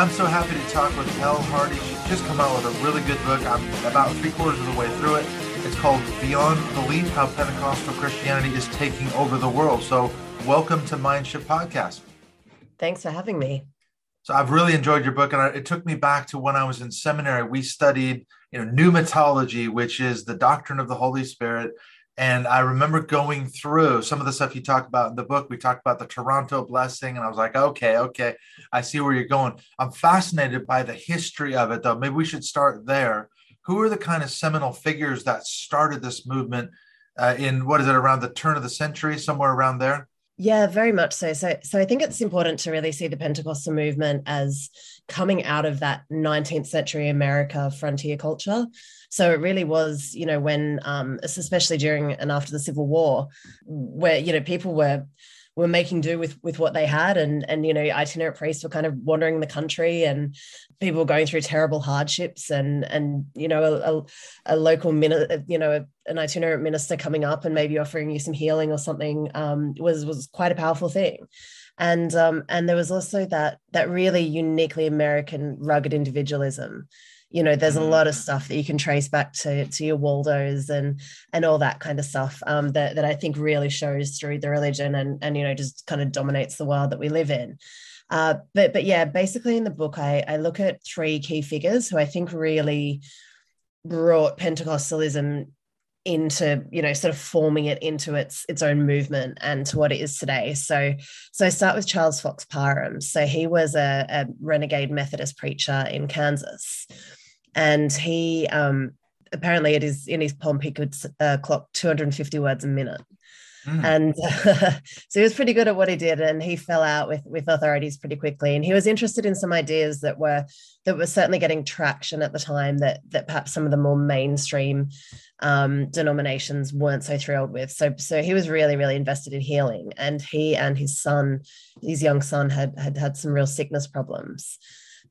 I'm so happy to talk with Elle Hardy. She's just come out with a really good book. I'm about three quarters of the way through it. It's called Beyond Belief How Pentecostal Christianity is Taking Over the World. So, welcome to Mindshift Podcast. Thanks for having me. So, I've really enjoyed your book, and it took me back to when I was in seminary. We studied, you know, pneumatology, which is the doctrine of the Holy Spirit. And I remember going through some of the stuff you talk about in the book. We talked about the Toronto blessing, and I was like, okay, okay, I see where you're going. I'm fascinated by the history of it, though. Maybe we should start there. Who are the kind of seminal figures that started this movement uh, in what is it around the turn of the century, somewhere around there? Yeah, very much so. So, so I think it's important to really see the Pentecostal movement as coming out of that 19th century America frontier culture. So it really was, you know, when, um, especially during and after the Civil War, where you know people were were making do with with what they had and and you know itinerant priests were kind of wandering the country and people were going through terrible hardships and and you know a, a, a local minute you know an itinerant minister coming up and maybe offering you some healing or something um, was was quite a powerful thing. And um, and there was also that that really uniquely American rugged individualism you know there's a lot of mm. stuff that you can trace back to to your waldos and and all that kind of stuff um, that, that i think really shows through the religion and and you know just kind of dominates the world that we live in. Uh, but but yeah basically in the book i i look at three key figures who i think really brought pentecostalism into you know sort of forming it into its its own movement and to what it is today. So so i start with charles fox parham. So he was a, a renegade methodist preacher in kansas and he um, apparently it is in his pomp he could uh, clock 250 words a minute. Mm. and uh, so he was pretty good at what he did and he fell out with with authorities pretty quickly. And he was interested in some ideas that were that were certainly getting traction at the time that that perhaps some of the more mainstream um, denominations weren't so thrilled with. So so he was really really invested in healing and he and his son his young son had had had some real sickness problems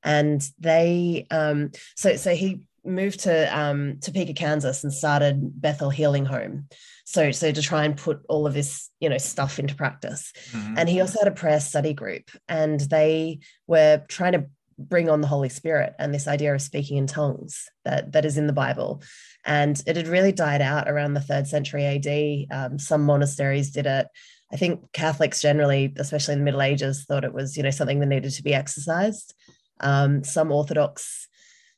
and they um, so so he moved to um, Topeka, Kansas, and started Bethel Healing Home. So so to try and put all of this you know stuff into practice, mm-hmm. and he also had a prayer study group, and they were trying to bring on the Holy Spirit and this idea of speaking in tongues that that is in the Bible. And it had really died out around the third century AD. Um, some monasteries did it. I think Catholics generally, especially in the Middle Ages, thought it was you know something that needed to be exercised. Um, some Orthodox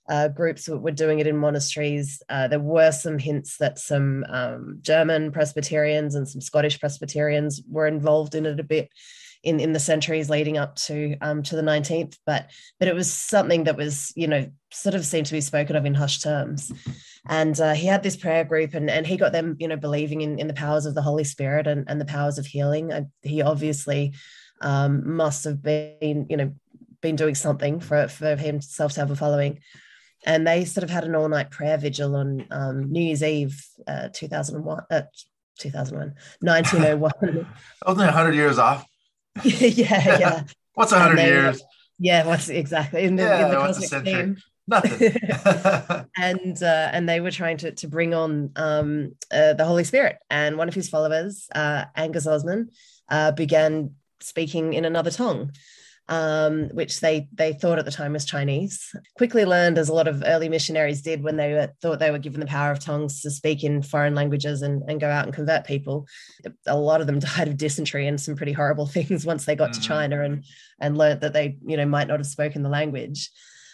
uh, groups were doing it in monasteries. Uh, there were some hints that some um, German Presbyterians and some Scottish Presbyterians were involved in it a bit in, in the centuries leading up to um, to the 19th. But but it was something that was you know sort of seemed to be spoken of in hushed terms. And uh, he had this prayer group, and, and he got them you know believing in, in the powers of the Holy Spirit and, and the powers of healing. And he obviously um, must have been you know been doing something for, for himself to have a following. And they sort of had an all night prayer vigil on um, New Year's Eve, uh, 2001, uh, 2001, 1901. Only 100 years off. yeah, yeah. what's 100 they, years? Yeah, what's exactly in the, yeah, in the cosmic theme. Nothing. and uh, and they were trying to to bring on um, uh, the Holy Spirit, and one of his followers, uh, Agnes Ozman, uh, began speaking in another tongue um, which they they thought at the time was Chinese. Quickly learned, as a lot of early missionaries did when they were, thought they were given the power of tongues to speak in foreign languages and, and go out and convert people. A lot of them died of dysentery and some pretty horrible things once they got mm. to China and and learned that they you know might not have spoken the language.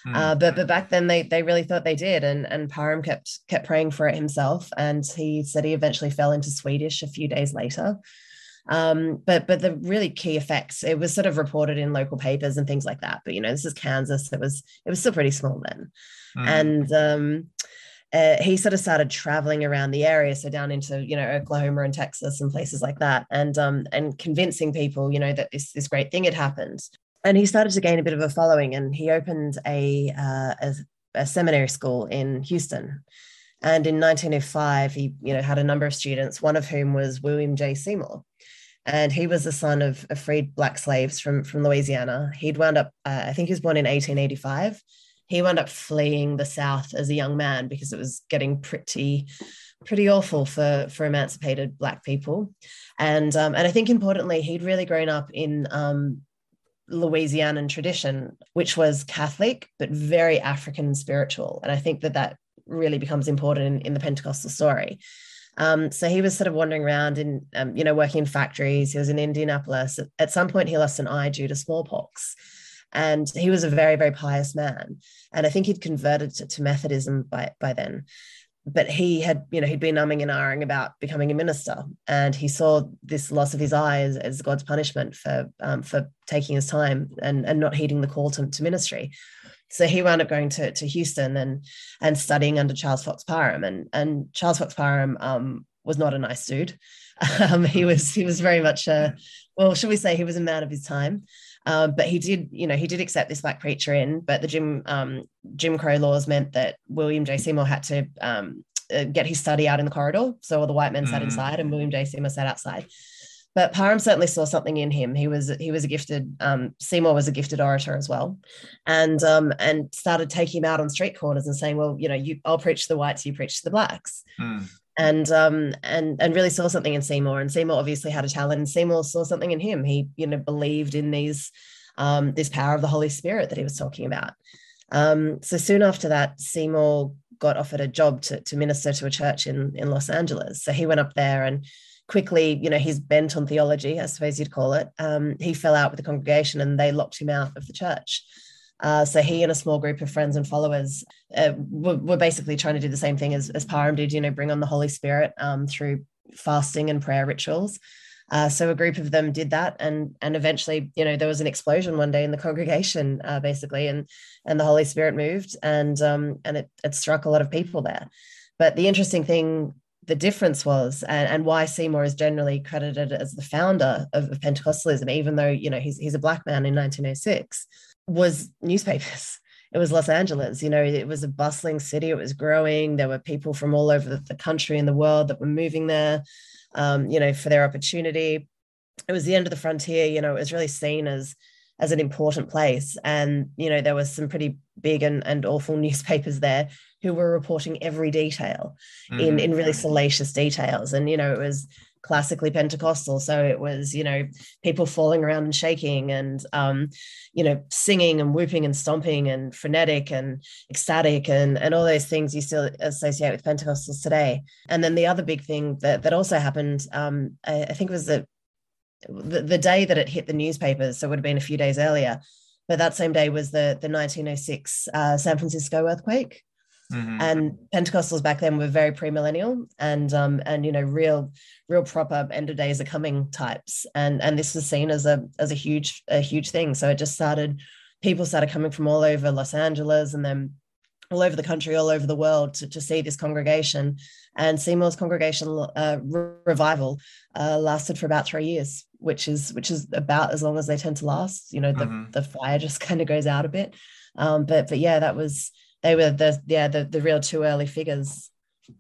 Mm. Uh, but but back then they they really thought they did, and and Parham kept kept praying for it himself, and he said he eventually fell into Swedish a few days later. Um, but but the really key effects, it was sort of reported in local papers and things like that. But you know, this is Kansas. It was it was still pretty small then, mm. and um, uh, he sort of started traveling around the area, so down into you know Oklahoma and Texas and places like that, and um, and convincing people you know that this this great thing had happened. And he started to gain a bit of a following, and he opened a, uh, a, a seminary school in Houston. And in 1905, he you know had a number of students, one of whom was William J. Seymour, and he was the son of, of freed black slaves from from Louisiana. He'd wound up, uh, I think he was born in 1885 he wound up fleeing the South as a young man because it was getting pretty pretty awful for for emancipated black people. And um, and i think importantly he'd really grown up in um, louisianan tradition which was catholic but very african spiritual. And i think that that really becomes important in, in the pentecostal story um, so he was sort of wandering around in um, you know working in factories. He was in indianapolis. At, some point he lost an eye due to smallpox. And he was a very very pious man. And i think he'd converted to, to methodism by by then. But he had you know he'd been umming and ahhing about becoming a minister. And he saw this loss of his eye as, as god's punishment for um, for taking his time and and not heeding the call to, to ministry so he wound up going to, to houston and and studying under charles fox parham and and charles fox parham um, was not a nice dude um, he was he was very much a well should we say he was a man of his time um, but he did, you know, he did accept this black preacher in, but the Jim um, Jim Crow laws meant that William J. Seymour had to um, uh, get his study out in the corridor. So all the white men mm. sat inside, and William J. Seymour sat outside. But Parham certainly saw something in him. He was he was a gifted um, Seymour was a gifted orator as well, and um, and started taking him out on street corners and saying, well, you know, you I'll preach to the whites, you preach to the blacks. Mm and um and and really saw something in Seymour. And Seymour obviously had a talent and Seymour saw something in him. He you know believed in these um this power of the Holy Spirit that he was talking about. Um so soon after that Seymour got offered a job to, to minister to a church in in Los Angeles. So he went up there and quickly you know he's bent on theology I suppose you'd call it um he fell out with the congregation and they locked him out of the church uh, so he and a small group of friends and followers uh, were, were, basically trying to do the same thing as, as Parham did, you know, bring on the Holy Spirit um, through fasting and prayer rituals. Uh, so a group of them did that, and and eventually, you know, there was an explosion one day in the congregation, uh, basically, and and the Holy Spirit moved, and um, and it, it struck a lot of people there. But the interesting thing the difference was and, and, why Seymour is generally credited as the founder of, of, Pentecostalism, even though you know he's he's a black man in 1906, was newspapers. It was Los Angeles. You know, it was a bustling city. It was growing. There were people from all over the country and the world that were moving there, um, you know, for their opportunity. It was the end of the frontier. You know, it was really seen as as an important place. And, you know, there was some pretty big and, and awful newspapers there who were reporting every detail mm-hmm. in, in really salacious details. And, you know, it was classically Pentecostal. So it was, you know, people falling around and shaking and, um, you know, singing and whooping and stomping and frenetic and ecstatic and, and all those things you still associate with Pentecostals today. And then the other big thing that, that also happened, um, I, I think it was the, the, the day that it hit the newspapers. So it would have been a few days earlier. But that same day was the, the 1906 uh, San Francisco earthquake. Mm-hmm. And Pentecostals back then were very premillennial and um, and you know real real proper end of days are coming types and and this was seen as a as a huge a huge thing. So it just started people started coming from all over Los Angeles and then all over the country, all over the world to, to see this congregation. And Seymour's congregational uh, revival uh, lasted for about three years, which is which is about as long as they tend to last. You know, the, mm-hmm. the fire just kind of goes out a bit. Um, but but yeah, that was they were the yeah the the real two early figures.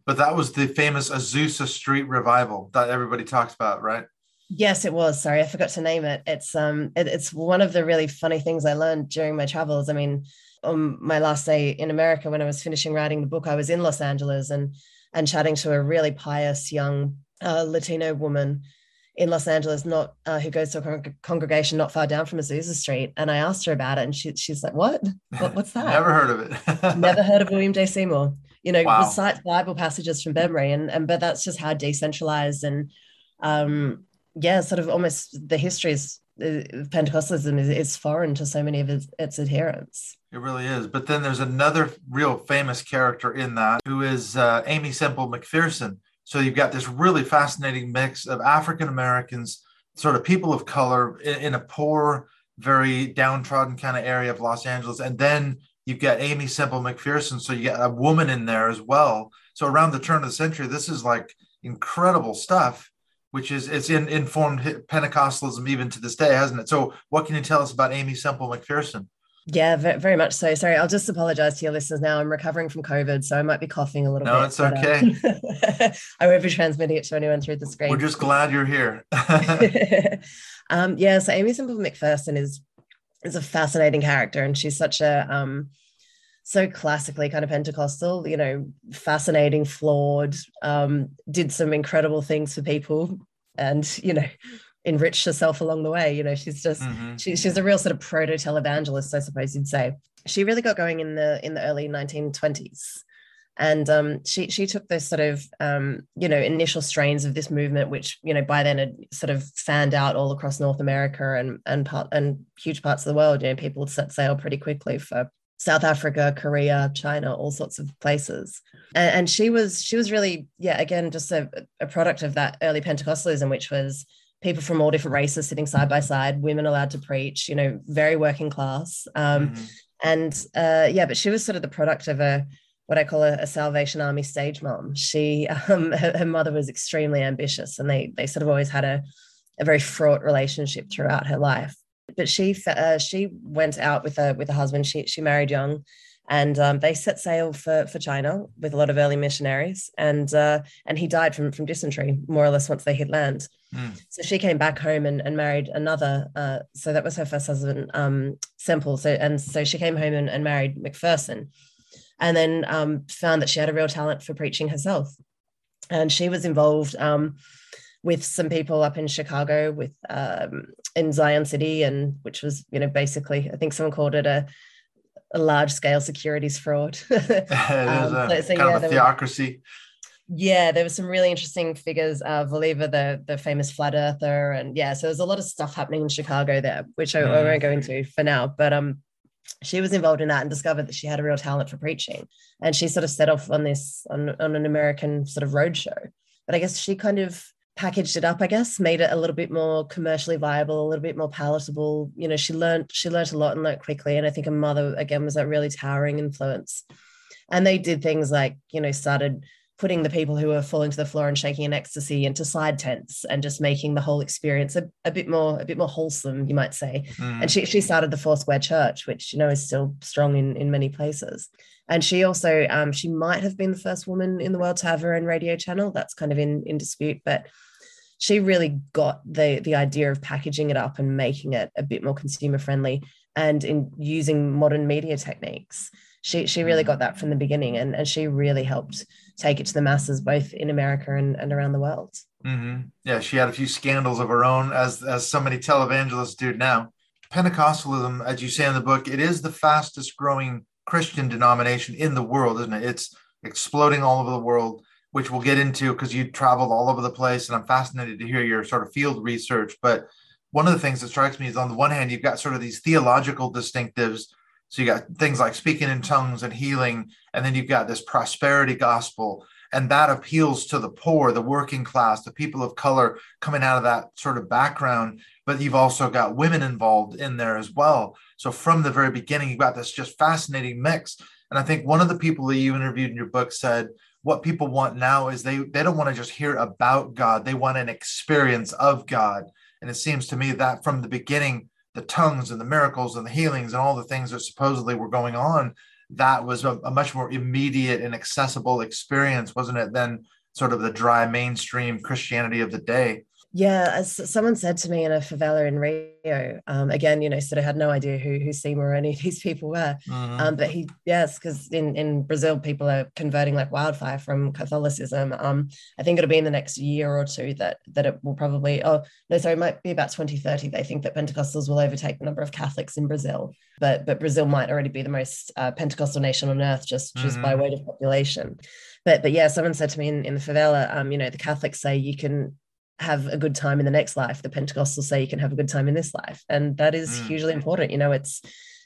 But that was the famous Azusa Street revival that everybody talks about, right? Yes, it was. Sorry, I forgot to name it. It's um, it, it's one of the really funny things I learned during my travels. I mean, on my last day in America, when I was finishing writing the book, I was in Los Angeles and and chatting to a really pious young uh, Latino woman in Los Angeles, not uh, who goes to a con- congregation not far down from Azusa Street. And I asked her about it, and she, she's like, "What? what what's that? Never heard of it. Never heard of William J. Seymour. You know, wow. recite Bible passages from memory, and and but that's just how decentralized and um, yeah, sort of almost the history is uh, Pentecostalism is, is foreign to so many of its, its, adherents. It really is. But then there's another real famous character in that who is uh, Aimee Semple McPherson, so you've got this really fascinating mix of African Americans, sort of people of color in, in, a poor, very downtrodden kind of area of Los Angeles, and then You've got Aimee Semple McPherson, so you got a woman in there as well. So around the turn of the century, this is like incredible stuff, which is it's in, informed Pentecostalism even to this day, hasn't it? So what can you tell us about Aimee Semple McPherson? Yeah, very much so. Sorry, I'll just apologize to your listeners now. I'm recovering from COVID, so I might be coughing a little no, bit. No, it's okay. um, I won't be transmitting it to anyone through the screen. We're just glad you're here. um, yeah, so Aimee Semple McPherson is is a fascinating character, and she's such a um, so classically kind of Pentecostal. You know, fascinating, flawed. Um, did some incredible things for people, and you know, enriched herself along the way. You know, she's just mm-hmm. she, she's a real sort of proto televangelist, I suppose you'd say. She really got going in the in the early 1920s. And um, she she took those sort of um, you know initial strains of this movement, which you know by then had sort of fanned out all across North America and and part and huge parts of the world. You know, people had set sail pretty quickly for South Africa, Korea, China, all sorts of places. And, and she was she was really yeah again just a, a product of that early Pentecostalism, which was people from all different races sitting side by side, women allowed to preach, you know, very working class. Um, mm-hmm. And uh, yeah, but she was sort of the product of a what I call a, a Salvation Army stage mom. She, um, her, her, mother was extremely ambitious, and they they sort of always had a a very fraught relationship throughout her life. But she uh, she went out with a with a husband. She she married young, and um, they set sail for for China with a lot of early missionaries, and uh, and he died from from dysentery more or less once they hit land. Mm. So she came back home and, and married another. Uh, so that was her first husband, um, Semple. So and so she came home and, and married McPherson, and then um, found that she had a real talent for preaching herself, and she was involved. Um, with some people up in Chicago, with um, in Zion City, and which was, you know, basically, I think someone called it a a large scale securities fraud. it is um, so, so, kind yeah, of a theocracy. Yeah, there were some really interesting figures. Uh, Voliva, the the famous flat earther, and yeah, so there's a lot of stuff happening in Chicago there, which I, mm. I won't go into for now. But um, she was involved in that and discovered that she had a real talent for preaching, and she sort of set off on this on on an American sort of roadshow. But I guess she kind of packaged it up i guess made it a little bit more commercially viable a little bit more palatable you know she learned she learned a lot and learned quickly and i think her mother again was that really towering influence and they did things like you know started putting the people who were falling to the floor and shaking in ecstasy into side tents and just making the whole experience a, a bit more a bit more wholesome you might say. Mm. and she, she started the four square church which you know is still strong in in many places. And she also um, she might have been the first woman in the world to have her own radio channel. That's kind of in in dispute but she really got the the idea of packaging it up and making it a bit more consumer friendly and in using modern media techniques she she really got that from the beginning and, and she really helped take it to the masses both in america and, and around the world mm-hmm. yeah she had a few scandals of her own as as so many televangelists do now pentecostalism as you say in the book it is the fastest growing christian denomination in the world isn't it it's exploding all over the world which we'll get into because you traveled all over the place and I'm fascinated to hear your sort of field research. But one of the things that strikes me is on the one hand, you've got sort of these theological distinctives. So you got things like speaking in tongues and healing, and then you've got this prosperity gospel, and that appeals to the poor, the working class, the people of color coming out of that sort of background. But you've also got women involved in there as well. So from the very beginning, you've got this just fascinating mix. And I think one of the people that you interviewed in your book said what people want now is they they don't want to just hear about God. They want an experience of God. And it seems to me that from the beginning, the tongues and the miracles and the healings and all the things that supposedly were going on, that was a, a much more immediate and accessible experience, wasn't it, than sort of the dry mainstream Christianity of the day. Yeah, as someone said to me in a favela in Rio, um, again, you know, sort of had no idea who who Seymour or any of these people were. Mm-hmm. Um, but he, yes, because in in Brazil, people are converting like wildfire from Catholicism. Um, I think it'll be in the next year or two that that it will probably. Oh no, sorry, it might be about 2030. They think that Pentecostals will overtake the number of Catholics in Brazil. But but Brazil might already be the most uh, Pentecostal nation on earth just mm-hmm. just by mm-hmm. weight of population. But but yeah, someone said to me in, in the favela, um, you know, the Catholics say you can have a good time in the next life. The pentecostals say you can have a good time in this life. And that is mm. hugely important. You know it's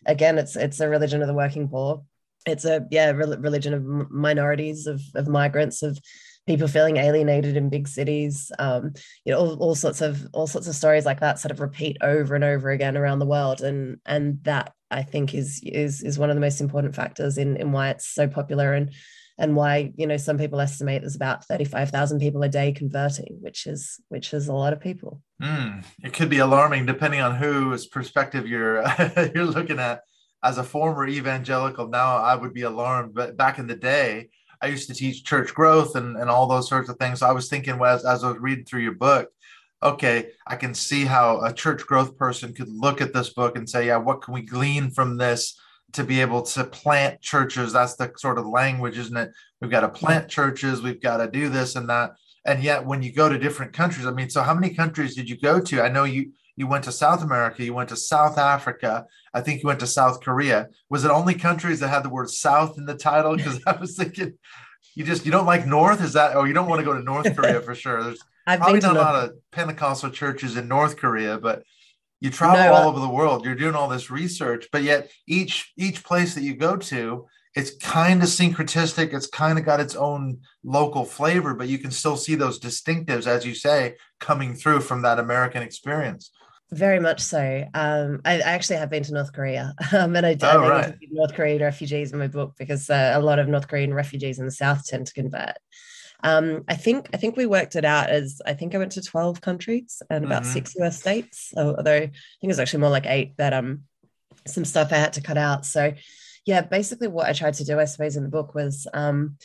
again it's it's a religion of the working poor. It's a yeah re- religion of minorities of, of migrants of people feeling alienated in big cities. Um, you know, all, all sorts of all sorts of stories like that sort of repeat over and over again around the world, and and that I think is is is one of the most important factors in in why it's so popular and and why you know some people estimate there's about 35,000 people a day converting which is which is a lot of people. Mm, it could be alarming depending on whose perspective you're you're looking at. As a former evangelical now I would be alarmed but back in the day I used to teach church growth and, and all those sorts of things. So I was thinking as, as I was reading through your book okay, I can see how a church growth person could look at this book and say, yeah, what can we glean from this to be able to plant churches. That's the sort of language, isn't it? We've got to plant churches, we've got to do this and that. And yet when you go to different countries, I mean, so how many countries did you go to? I know you you went to South America, you went to South Africa, I think you went to South Korea. Was it only countries that had the word South in the title? Because I was thinking you just you don't like North? Is that oh you don't want to go to North Korea for sure? There's I've probably not a lot of Pentecostal churches in North Korea, but you travel no, all over the world. You're doing all this research but yet each each place that you go to it's kind of syncretistic. It's kind of got its own local flavor but you can still see those distinctives as you say coming through from that american experience. Very much so. Um, I, I, actually have been to north korea um, and i, did oh, right. north korean refugees in my book because uh, a lot of north korean refugees in the south tend to convert um, I think I think we worked it out as I think I went to 12 countries and about mm-hmm. six US states, although I think it was actually more like eight, but um some stuff I had to cut out. So yeah, basically what I tried to do, I suppose, in the book was um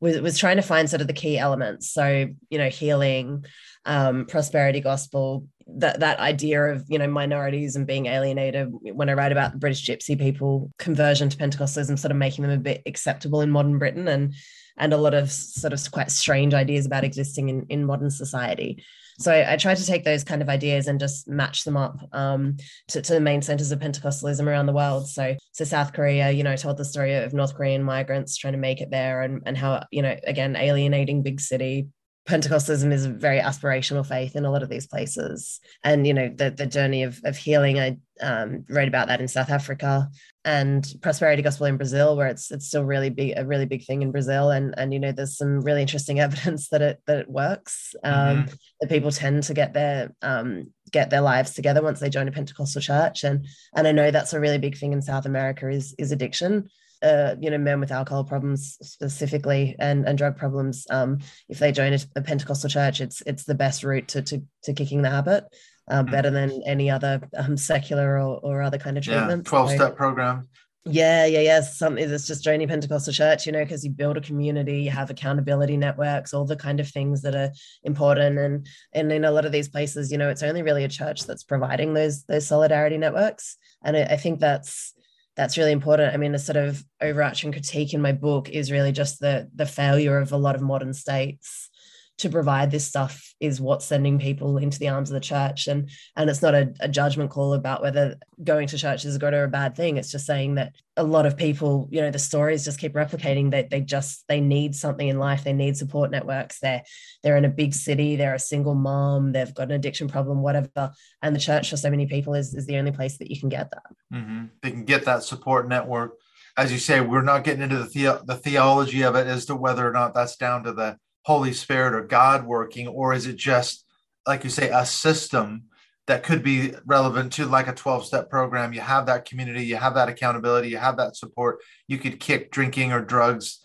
was, was trying to find sort of the key elements. So, you know, healing, um, prosperity gospel, that that idea of you know minorities and being alienated when i write about the british gypsy people conversion to pentecostalism sort of making them a bit acceptable in modern britain and and a lot of sort of quite strange ideas about existing in, in modern society. So I, I tried to take those kind of ideas and just match them up um, to, to, the main centers of Pentecostalism around the world. So, so South Korea, you know, told the story of North Korean migrants trying to make it there and, and how, you know, again, alienating big city, Pentecostalism is a very aspirational faith in a lot of these places. And, you know, the, the journey of, of healing, I um, wrote about that in South Africa and prosperity gospel in Brazil, where it's it's still really big, a really big thing in Brazil. And, and you know, there's some really interesting evidence that it that it works. Um, mm-hmm. That people tend to get their um, get their lives together once they join a Pentecostal church. And and I know that's a really big thing in South America is is addiction uh, you know, men with alcohol problems specifically and, and drug problems, um, if they join a, a, Pentecostal church, it's it's the best route to to, to kicking the habit, uh, better than any other um, secular or, or other kind of treatment. Yeah, twelve step so, program. Yeah, yeah, yeah. Something that's just joining Pentecostal church, you know, because you build a community, you have accountability networks, all the kind of things that are important. And and in a lot of these places, you know, it's only really a church that's providing those those solidarity networks. And I, I think that's that's really important. I mean, the sort of overarching critique in my book is really just the the failure of a lot of modern states to provide this stuff is what's sending people into the arms of the church. And and it's not a, a, judgment call about whether going to church is a good or a bad thing. It's just saying that a lot of people you know the stories just keep replicating that they just they need something in life. They need support networks. They're they're in a big city. They're a single mom. They've got an addiction problem whatever. And the church for so many people is is the only place that you can get that. Mm-hmm. they can get that support network. As you say we're not getting into the, the the theology of it as to whether or not that's down to the Holy Spirit or God working, or is it just, like you say, a system that could be relevant to like a 12 step program? You have that community, you have that accountability, you have that support. You could kick drinking or drugs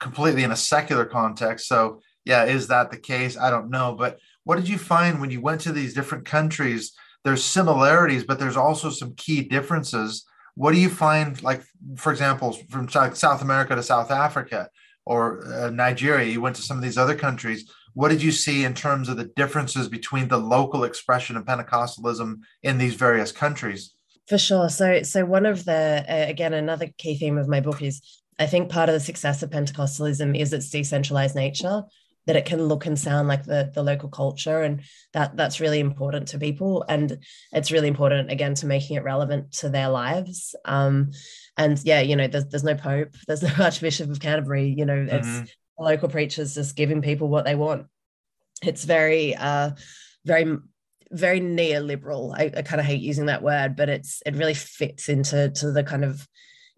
completely in a secular context. So, yeah, is that the case? I don't know. But what did you find when you went to these different countries? There's similarities, but there's also some key differences. What do you find, like, for example, from South America to South Africa? Or uh, Nigeria, you went to some of these other countries. What did you see in terms of the differences between the local expression of Pentecostalism in these various countries? For sure. So, so one of the uh, again another key theme of my book is I think part of the success of Pentecostalism is its decentralized nature that it can look and sound like the the local culture and that that's really important to people. And it's really important again to making it relevant to their lives. Um, and yeah you know there's, there's no pope there's no archbishop of canterbury you know it's mm-hmm. local preachers just giving people what they want. It's very uh very very neoliberal. I, I kind of hate using that word but it's it really fits into to the kind of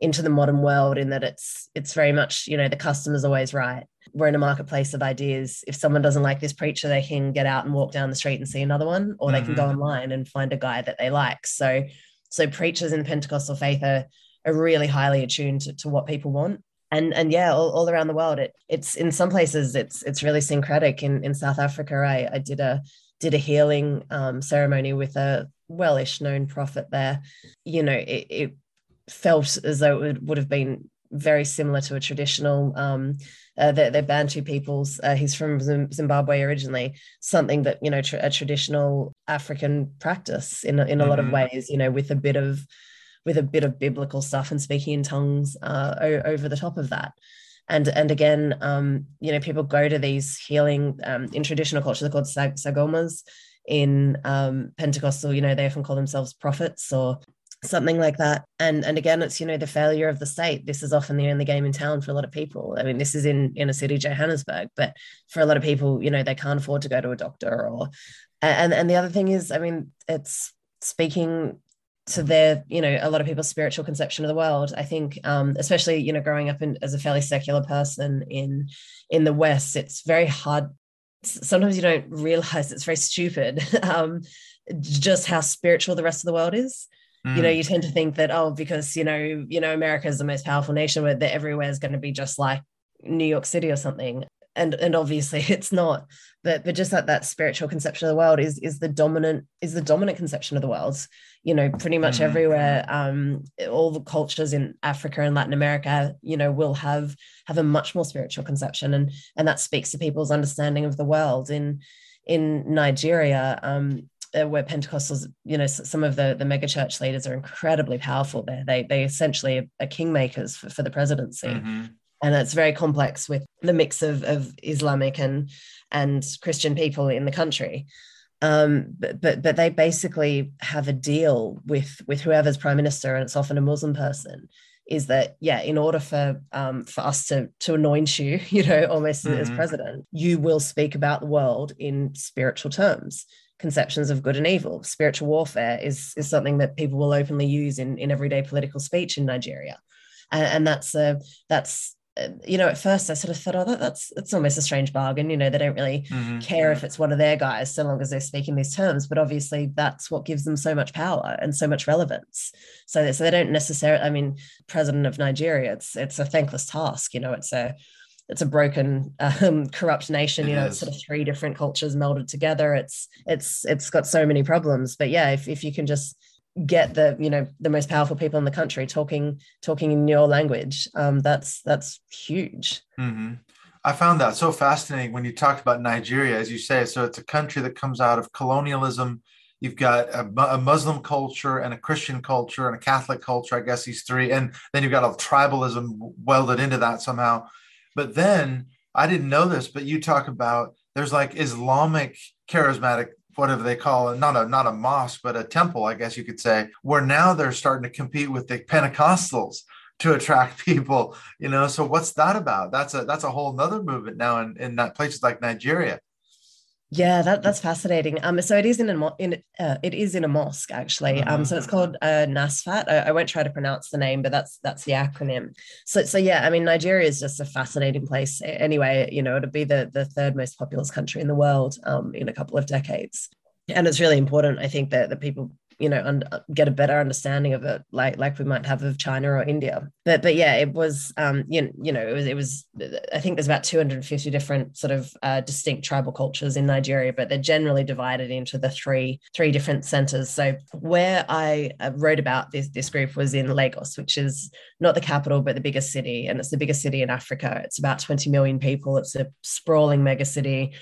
into the modern world in that it's it's very much you know the customer's always right we're in a marketplace of ideas. If someone doesn't like this preacher, they can get out and walk down the street and see another one, or mm-hmm. they can go mm-hmm. online and find a guy that they like. So, so preachers in the Pentecostal faith are, are really highly attuned to, to what people want. And and yeah, all, all around the world, it it's in some places it's it's really syncretic. In in South Africa, I, I did a did a healing um, ceremony with a wellish known prophet there. You know, it, it felt as though it would have been very similar to a traditional um, uh, they're, they're, Bantu peoples. Uh, he's from Zimbabwe originally. Something that you know, tra- a traditional African practice in in a mm-hmm. lot of mm-hmm. ways. You know, with a bit of with a bit of biblical stuff and speaking in tongues uh, o- over the top of that. And and again, um, you know, people go to these healing um, in traditional culture. They're called sag- sangomas. In um, Pentecostal, you know, they often call themselves prophets or something like that. And and again it's you know the failure of the state. This is often the only game in town for a lot of people. I mean this is in inner city johannesburg but for a lot of people you know they can't afford to go to a doctor or and and the other thing is i mean it's speaking to their you know a lot of people's spiritual conception of the world. I think um, especially you know growing up in, as a fairly secular person in in the west it's very hard. Sometimes you don't realize it's very stupid um, just how spiritual the rest of the world is you know mm. you tend to think that oh because you know you know america is the most powerful nation where that everywhere is going to be just like new york city or something. And and obviously it's not. But but just that that spiritual conception of the world is is the dominant is the dominant conception of the world. You know pretty much mm. everywhere um all the cultures in africa and latin america you know will have have a much more spiritual conception. And and that speaks to people's understanding of the world. In in nigeria um where Pentecostals, you know, some of the the mega church leaders are incredibly powerful there. They they essentially are kingmakers for, for the presidency. Mm-hmm. And it's very complex with the mix of, of Islamic and and Christian people in the country. Um, but, but but they basically have a deal with with whoever's prime minister, and it's often a Muslim person, is that yeah in order for um, for us to to anoint you you know almost mm-hmm. as president you will speak about the world in spiritual terms conceptions of good and evil. Spiritual warfare is, is something that people will openly use in, in everyday political speech in Nigeria. And, and that's a, that's uh, you know, at first I sort of thought, oh, that, that's it's almost a strange bargain. You know, they don't really mm-hmm. care if it's one of their guys, so long as they're speaking these terms. But obviously, that's what gives them so much power and so much relevance. So, so they don't necessarily. I mean, president of Nigeria, it's it's a thankless task. You know, it's a it's a broken um, corrupt nation you know it's sort of three different cultures melded together. It's it's it's got so many problems. But yeah if, if you can just get the you know the most powerful people in the country talking talking in your language um, that's that's huge. Mm-hmm. i found that so fascinating when you talked about nigeria as you say. So it's a country that comes out of colonialism. You've got a, a, muslim culture and a christian culture and a catholic culture i guess these three. And then you've got a tribalism welded into that somehow but then I didn't know this, but you talk about there's like Islamic charismatic whatever they call it, not a not a mosque, but a temple, I guess you could say, where now they're starting to compete with the Pentecostals to attract people, you know. So what's that about? That's a that's a whole nother movement now in, in places like Nigeria. Yeah, that, that's fascinating. Um, so it is in a in uh, it is in a mosque actually. Um, so it's mm-hmm. called uh, NASFAT. I, I, won't try to pronounce the name, but that's that's the acronym. So so yeah, I mean Nigeria is just a fascinating place. Anyway, you know, it'll be the the third most populous country in the world um, in a couple of decades, and it's really important. I think that the people you know and get a better understanding of it like like we might have of china or india. But but yeah it was um you you know it was it was i think there's about 250 different sort of uh, distinct tribal cultures in nigeria but they're generally divided into the three three different centers. So where i uh, wrote about this this group was in lagos which is not the capital but the biggest city and it's the biggest city in africa. It's about 20 million people. It's a sprawling mega city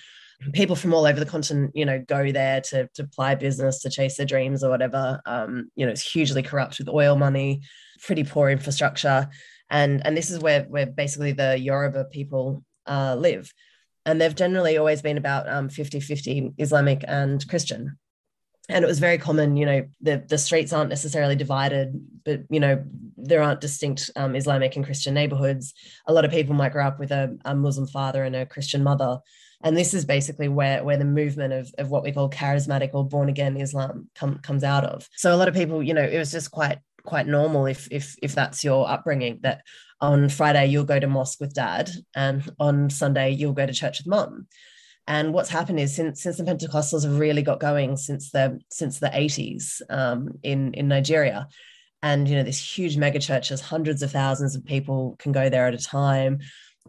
people from all over the continent, you know, go there to to apply business, to chase their dreams or whatever. Um, you know, it's hugely corrupt with oil money, pretty poor infrastructure, and and this is where where basically the Yoruba people uh, live, and they've generally always been about um, 50-50 Islamic and Christian. And it was very common, you know, the, the streets aren't necessarily divided, but, you know, there aren't distinct um, Islamic and Christian neighborhoods. A lot of people might grow up with a, a Muslim father and a Christian mother and this is basically where where the movement of, of what we call charismatic or born again islam come, comes out of so a lot of people you know it was just quite quite normal if if if that's your upbringing that on Friday you'll go to mosque with dad, and on Sunday you'll go to church with mom. And what's happened is since since the Pentecostals have really got going since the since the 80s um, in in Nigeria, and you know there's huge mega churches, hundreds of thousands of people can go there at a time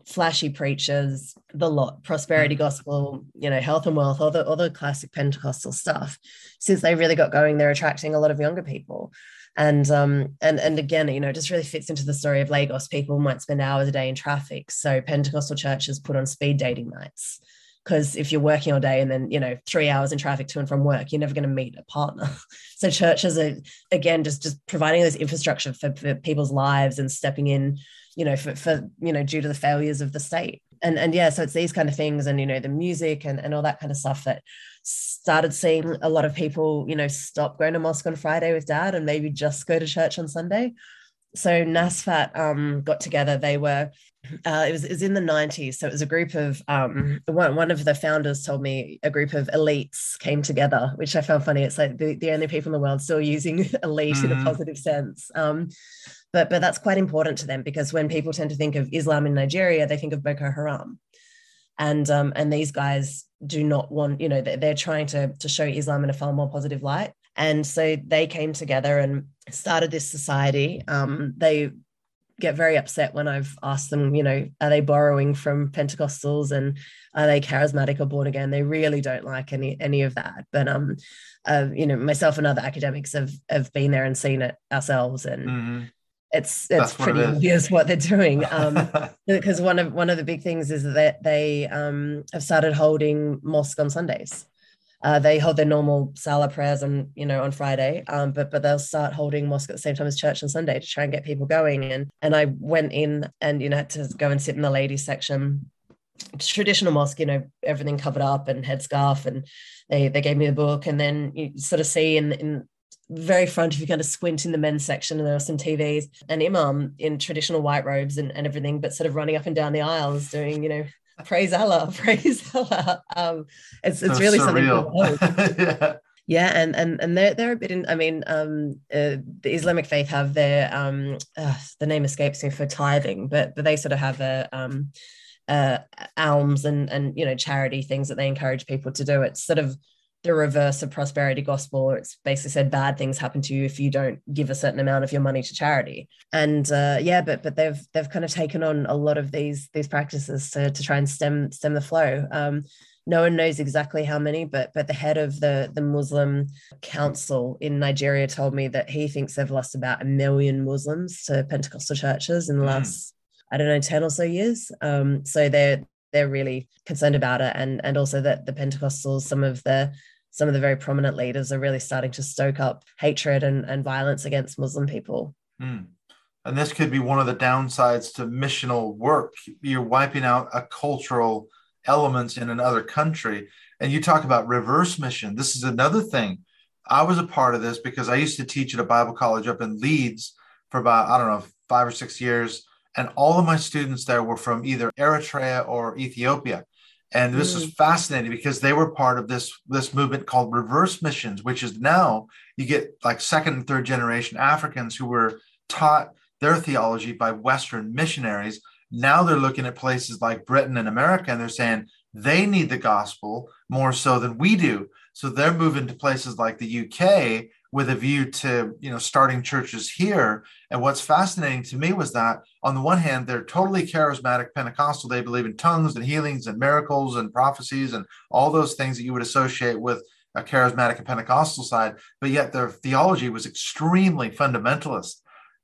flashy preachers, the lot, prosperity gospel, you know, health and wealth, all the all the classic Pentecostal stuff. Since they really got going, they're attracting a lot of younger people. And um and and again, you know, it just really fits into the story of Lagos. People might spend hours a day in traffic. So Pentecostal churches put on speed dating nights. Because if you're working all day and then, you know, three hours in traffic to and from work, you're never going to meet a partner. so churches are again just just providing this infrastructure for, for people's lives and stepping in you know for, for you know due to the failures of the state and and yeah so it's these kind of things and you know the music and, and all that kind of stuff that started seeing a lot of people you know stop going to mosque on friday with dad and maybe just go to church on sunday so NASFAT um, got together. They were, uh, it, was, it was in the 90s. So it was a group of, um, one, one of the founders told me a group of elites came together, which I found funny. It's like the, the only people in the world still using elite mm-hmm. in a mm-hmm. positive sense. Um, but but that's quite important to them because when people tend to think of Islam in Nigeria, they think of Boko Haram, and um, and these guys do not want you know they're, they're trying to to show Islam in a far more positive light, and so they came together and started this society. Um, they get very upset when I've asked them, you know, are they borrowing from Pentecostals and are they charismatic or born again? They really don't like any any of that. But um, uh, you know, myself and other academics have have been there and seen it ourselves, and mm-hmm it's it's pretty it obvious what they're doing um, because one of one of the big things is that they um, have started holding mosque on Sundays. Uh, they hold their normal Salah prayers on you know on Friday, um, but but they'll start holding mosque at the same time as church on Sunday to try and get people going. And and I went in and you know had to go and sit in the ladies section. Traditional mosque, you know, everything covered up and headscarf, and they they gave me the book, and then you sort of see in in very front if you kind of squint in the men's section and there are some TVs, an imam in traditional white robes and, and everything, but sort of running up and down the aisles doing, you know, praise Allah, praise Allah. Um, it's it's so really surreal. something. yeah. Yeah, and and and they're they're a bit in. I mean, um, uh, the Islamic faith have their um, uh, the name escapes me for tithing, but but they sort of have a um, uh, alms and and you know charity things that they encourage people to do. It's sort of the reverse of prosperity gospel. It's basically said bad things happen to you if you don't give a certain amount of your money to charity. And uh, yeah, but but they've they've kind of taken on a lot of these these practices to to try and stem stem the flow. Um, no one knows exactly how many, but but the head of the the Muslim council in Nigeria told me that he thinks they've lost about a million Muslims to Pentecostal churches in the mm. last I don't know ten or so years. Um, so they're they're really concerned about it, and and also that the Pentecostals, some of the some of the very prominent leaders are really starting to stoke up hatred and, and violence against Muslim people. Mm. And this could be one of the downsides to missional work. You're wiping out a cultural element in another country. And you talk about reverse mission. This is another thing. I was a part of this because I used to teach at a Bible college up in Leeds for about, I don't know, five or six years. And all of my students there were from either Eritrea or Ethiopia and this mm. is fascinating because they were part of this this movement called reverse missions which is now you get like second and third generation africans who were taught their theology by western missionaries now they're looking at places like britain and america and they're saying they need the gospel more so than we do so they're moving to places like the uk with a view to you know starting churches here. And what's fascinating to me was that on the one hand they're totally charismatic pentecostal. They believe in tongues and healings and miracles and prophecies and all those things that you would associate with a charismatic and pentecostal side. But yet their theology was extremely fundamentalist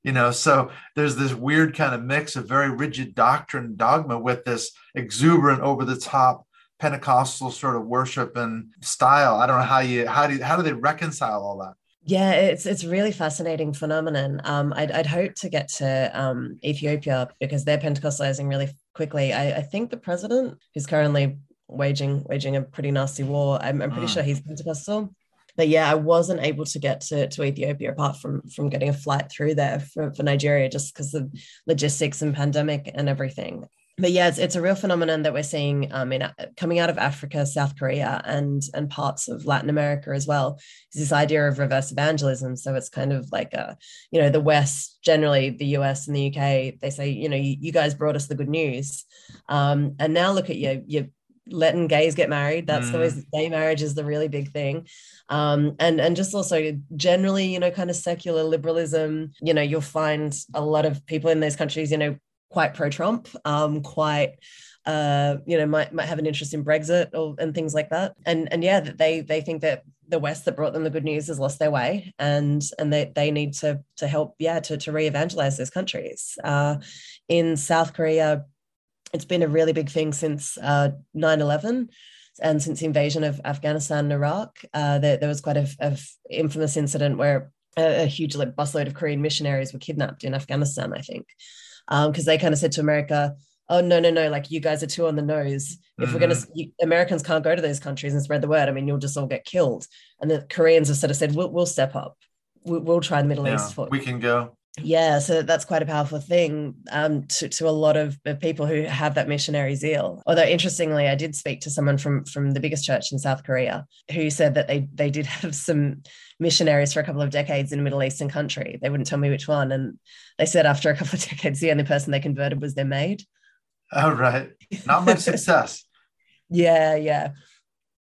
you know? So there's this weird kind of mix of very rigid doctrine and dogma with this exuberant over the top pentecostal sort of worship and style. I don't know how you how do you, how do they reconcile all that yeah, it's it's really fascinating phenomenon. Um, I'd, I'd hope to get to um, Ethiopia because they're Pentecostalizing really quickly. I, I think the president, who's currently waging waging a pretty nasty war, I'm, I'm pretty mm. sure he's Pentecostal. But yeah, I wasn't able to get to, to Ethiopia apart from from getting a flight through there for, for Nigeria just because of logistics and pandemic and everything but yeah, it's, it's a real phenomenon that we're seeing um, in coming out of Africa, South Korea, and and parts of Latin America as well. Is this idea of reverse evangelism? So it's kind of like a, you know, the West, generally the US and the UK, they say, you know, you, you guys brought us the good news, um, and now look at you, you're letting gays get married. That's mm. always gay marriage is the really big thing, um, and and just also generally, you know, kind of secular liberalism. You know, you'll find a lot of people in those countries, you know quite pro-Trump, um, quite uh, you know, might might have an interest in Brexit or and things like that. And and yeah, they they think that the West that brought them the good news has lost their way, and and they they need to to help, yeah, to to re-evangelize those countries. Uh, in South Korea, it's been a really big thing since uh, 9-11 and since the invasion of Afghanistan and Iraq. Uh, there, there was quite a, a infamous incident where a, a huge busload of Korean missionaries were kidnapped in Afghanistan, I think because um, they kind of said to America, "Oh no, no, no! Like you guys are too on the nose. If mm-hmm. we're going to, Americans can't go to those countries and spread the word. I mean, you'll just all get killed." And the Koreans have sort of said, "We'll, we'll step up. We'll, we'll try the Middle yeah, East for we can go." Yeah, so that's quite a powerful thing um, to, to a lot of people who have that missionary zeal. Although interestingly, I did speak to someone from from the biggest church in South Korea who said that they they did have some missionaries for a couple of decades in a Middle Eastern country. They wouldn't tell me which one, and they said after a couple of decades, the only person they converted was their maid. Oh right, not much success. yeah, yeah.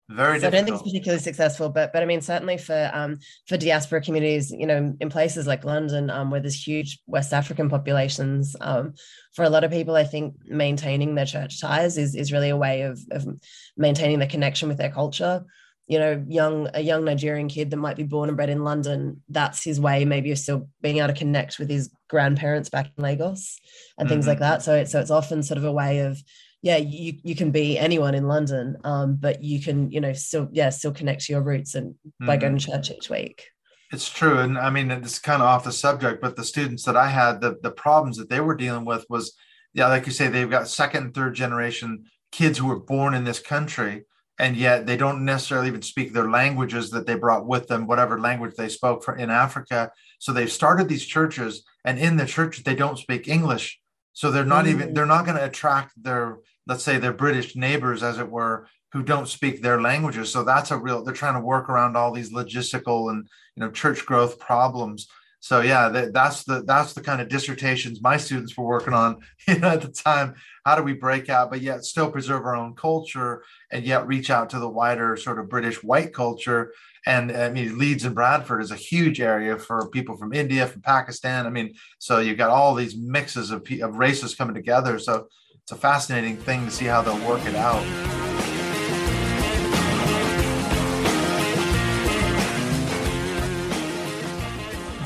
Very so difficult. I don't think it's particularly successful, but but I mean certainly for um for diaspora communities, you know, in places like London, um, where there's huge West African populations, um, for a lot of people, I think maintaining their church ties is is really a way of of maintaining the connection with their culture. You know, young a young Nigerian kid that might be born and bred in London, that's his way maybe of still being able to connect with his grandparents back in Lagos and mm-hmm. things like that. So it's so it's often sort of a way of yeah, you you can be anyone in London, um, but you can you know still yeah still connect to your roots and mm-hmm. by going to church each week. It's true, and I mean it's kind of off the subject, but the students that I had, the the problems that they were dealing with was, yeah, like you say, they've got second and third generation kids who were born in this country, and yet they don't necessarily even speak their languages that they brought with them, whatever language they spoke for in Africa. So they've started these churches, and in the churches they don't speak English, so they're not mm-hmm. even they're not going to attract their let's say their British neighbors, as it were, who don't speak their languages. So that's a real, they're trying to work around all these logistical and, you know, church growth problems. So yeah, that, that's the, that's the kind of dissertations my students were working on, you know, at the time, how do we break out, but yet still preserve our own culture and yet reach out to the wider sort of British white culture. And I mean, Leeds and Bradford is a huge area for people from India, from Pakistan. I mean, so you've got all these mixes of, of races coming together. So it's a fascinating thing to see how they'll work it out.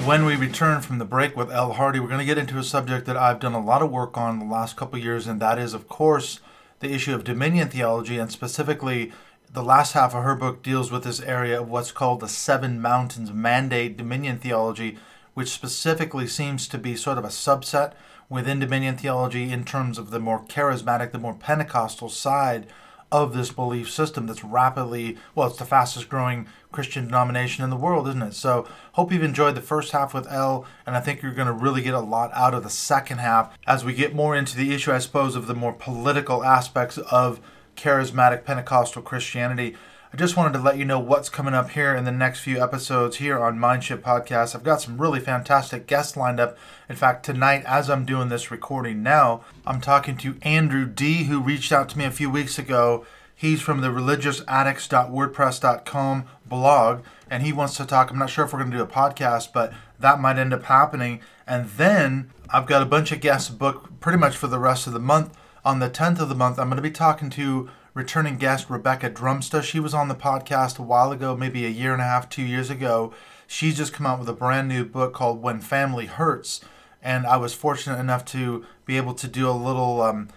When we return from the break with Elle Hardy, we're going to get into a subject that I've done a lot of work on the last couple years, and that is, of course, the issue of dominion theology, and specifically, the last half of her book deals with this area of what's called the Seven Mountains Mandate Dominion Theology, which specifically seems to be sort of a subset within Dominion theology in terms of the more charismatic, the more Pentecostal side of this belief system that's rapidly, well, it's the fastest growing Christian denomination in the world, isn't it? So, hope you've enjoyed the first half with Elle, and I think you're going to really get a lot out of the second half as we get more into the issue, I suppose, of the more political aspects of charismatic Pentecostal Christianity. I just wanted to let you know what's coming up here in the next few episodes here on Mindshift Podcast. I've got some really fantastic guests lined up. In fact, tonight, as I'm doing this recording now, I'm talking to Andrew D., who reached out to me a few weeks ago. He's from the religiousaddicts.wordpress.com blog, and he wants to talk. I'm not sure if we're going to do a podcast, but that might end up happening. And then I've got a bunch of guests booked pretty much for the rest of the month. On the 10th of the month, I'm going to be talking to returning guest Rebecca Drumsta. She was on the podcast a while ago, maybe a year and a half, two years ago. She's just come out with a brand new book called When Family Hurts. And I was fortunate enough to be able to do a little um,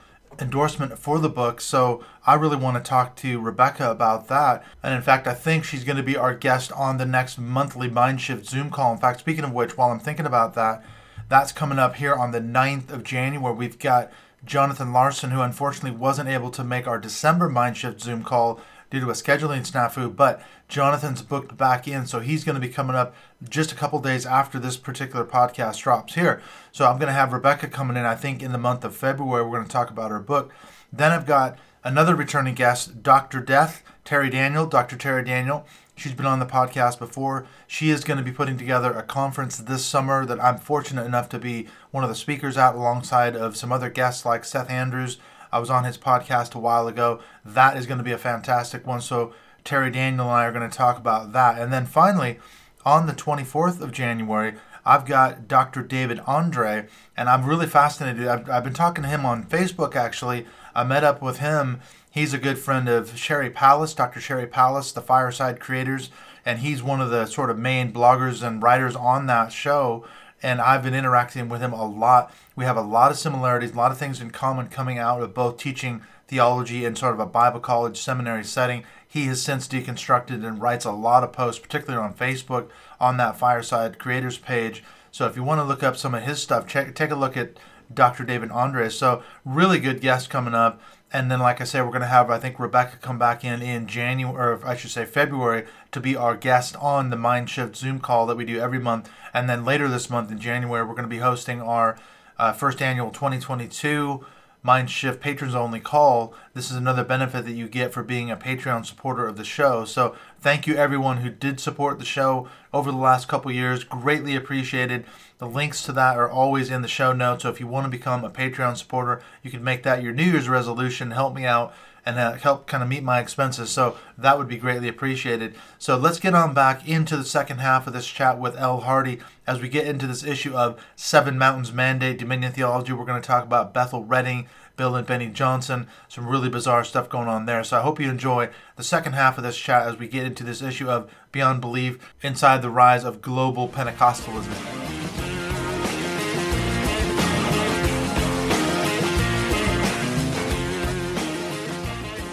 endorsement for the book. So I really want to talk to Rebecca about that. And in fact, I think she's going to be our guest on the next monthly Mindshift Zoom call. In fact, speaking of which, while I'm thinking about that, that's coming up here on the 9th of January. We've got Jonathan Larson, who unfortunately wasn't able to make our December Mindshift Zoom call due to a scheduling snafu. But Jonathan's booked back in, so he's going to be coming up just a couple days after this particular podcast drops here. So I'm going to have Rebecca coming in, I think, in the month of February. We're going to talk about her book. Then I've got another returning guest, Dr. Death, Terri Daniel. Dr. Terri Daniel. She's been on the podcast before. She is going to be putting together a conference this summer that I'm fortunate enough to be one of the speakers at alongside of some other guests like Seth Andrews. I was on his podcast a while ago. That is going to be a fantastic one. So Terri Daniel and I are going to talk about that. And then finally, on the 24th of January, I've got Dr. David Andre, and I'm really fascinated. I've, I've been talking to him on Facebook actually. I met up with him He's a good friend of Sherry Palace, Dr. Sherry Palace, the Fireside Creators, and he's one of the sort of main bloggers and writers on that show. And I've been interacting with him a lot. We have a lot of similarities, a lot of things in common coming out of both teaching theology in sort of a Bible college seminary setting. He has since deconstructed and writes a lot of posts, particularly on Facebook, on that Fireside Creators page. So if you want to look up some of his stuff, check, take a look at Dr. David Andres. So really good guest coming up. And then, like I said, we're going to have, I think, Rebecca come back in in January, or I should say February, to be our guest on the Mindshift Zoom call that we do every month. And then later this month in January, we're going to be hosting our uh, first annual 2022 Mindshift patrons only call. This is another benefit that you get for being a Patreon supporter of the show. So thank you everyone who did support the show over the last couple years. Greatly appreciated. The links to that are always in the show notes. So if you want to become a Patreon supporter, you can make that your New Year's resolution. Help me out and help kind of meet my expenses. So that would be greatly appreciated. So let's get on back into the second half of this chat with Elle Hardy as we get into this issue of Seven Mountains Mandate, Dominion Theology. We're going to talk about Bethel Redding, Bill and Beni Johnson, some really bizarre stuff going on there. So I hope you enjoy the second half of this chat as we get into this issue of Beyond Belief inside the rise of global Pentecostalism.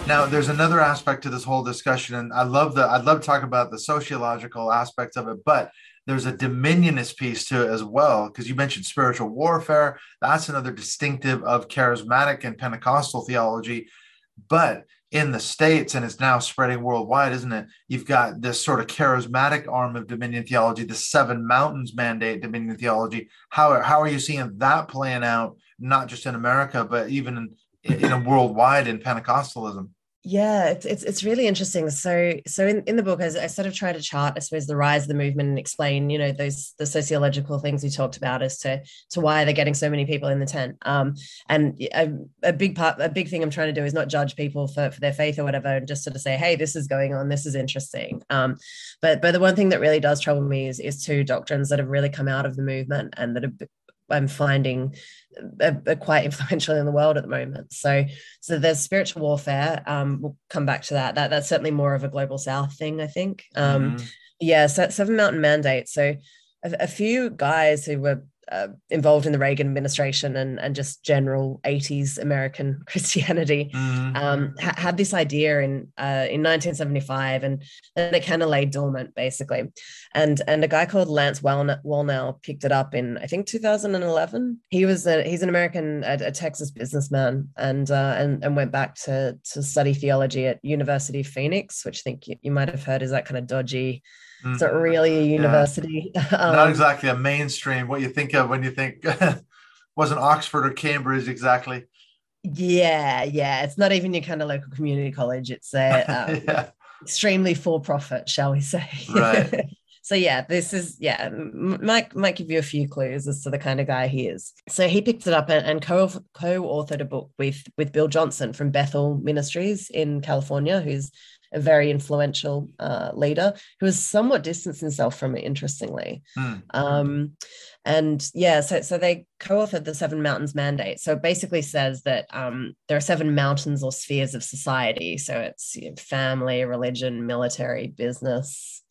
Now, there's another aspect to this whole discussion, and I love the I'd love to talk about the sociological aspects of it, but there's a dominionist piece to it as well, because you mentioned spiritual warfare. That's another distinctive of charismatic and Pentecostal theology. But in the States, and it's now spreading worldwide, isn't it? You've got this sort of charismatic arm of dominion theology, the seven mountains mandate dominion theology. How, how are you seeing that playing out, not just in America, but even in, in a worldwide in Pentecostalism? Yeah, it's, it's it's really interesting. So so in, in the book, I, I sort of try to chart, I suppose, the rise of the movement and explain, you know, those the sociological things we talked about as to to why they're getting so many people in the tent. Um, and a, a big part, a big thing I'm trying to do is not judge people for, for their faith or whatever, and just sort of say, hey, this is going on, this is interesting. Um, but but the one thing that really does trouble me is is two doctrines that have really come out of the movement and that have I'm finding are, are, quite influential in the world at the moment. So, so there's spiritual warfare. Um, we'll come back to that. That that's certainly more of a global South thing, I think. Um, mm-hmm. Yeah, so Seven Mountain Mandate. So, a, a few guys who were uh, involved in the Reagan administration and, and just general 80s American Christianity, mm-hmm. um, ha- had this idea in uh, in 1975, and then it kind of lay dormant basically. And and a guy called Lance Wallnau picked it up in I think 2011. He was a, he's an American, a, a Texas businessman, and uh, and and went back to to study theology at University of Phoenix, which I think you, you might have heard is that kind of dodgy. It's not really a university. Yeah. um, not exactly a mainstream. What you think of when you think wasn't Oxford or Cambridge exactly. Yeah, yeah. It's not even your kind of local community college. It's a um, yeah. extremely for profit, shall we say? Right. so yeah, this is yeah. Might might give you a few clues as to the kind of guy he is. So he picked it up and, and co co-authored a book with with Bill Johnson from Bethel Ministries in California, who's a very influential uh, leader who has somewhat distanced himself from it, interestingly. Mm. Um, and yeah, so, so they co authored the Seven Mountains Mandate. So it basically says that um, there are seven mountains or spheres of society. So it's you know, family, religion, military, business,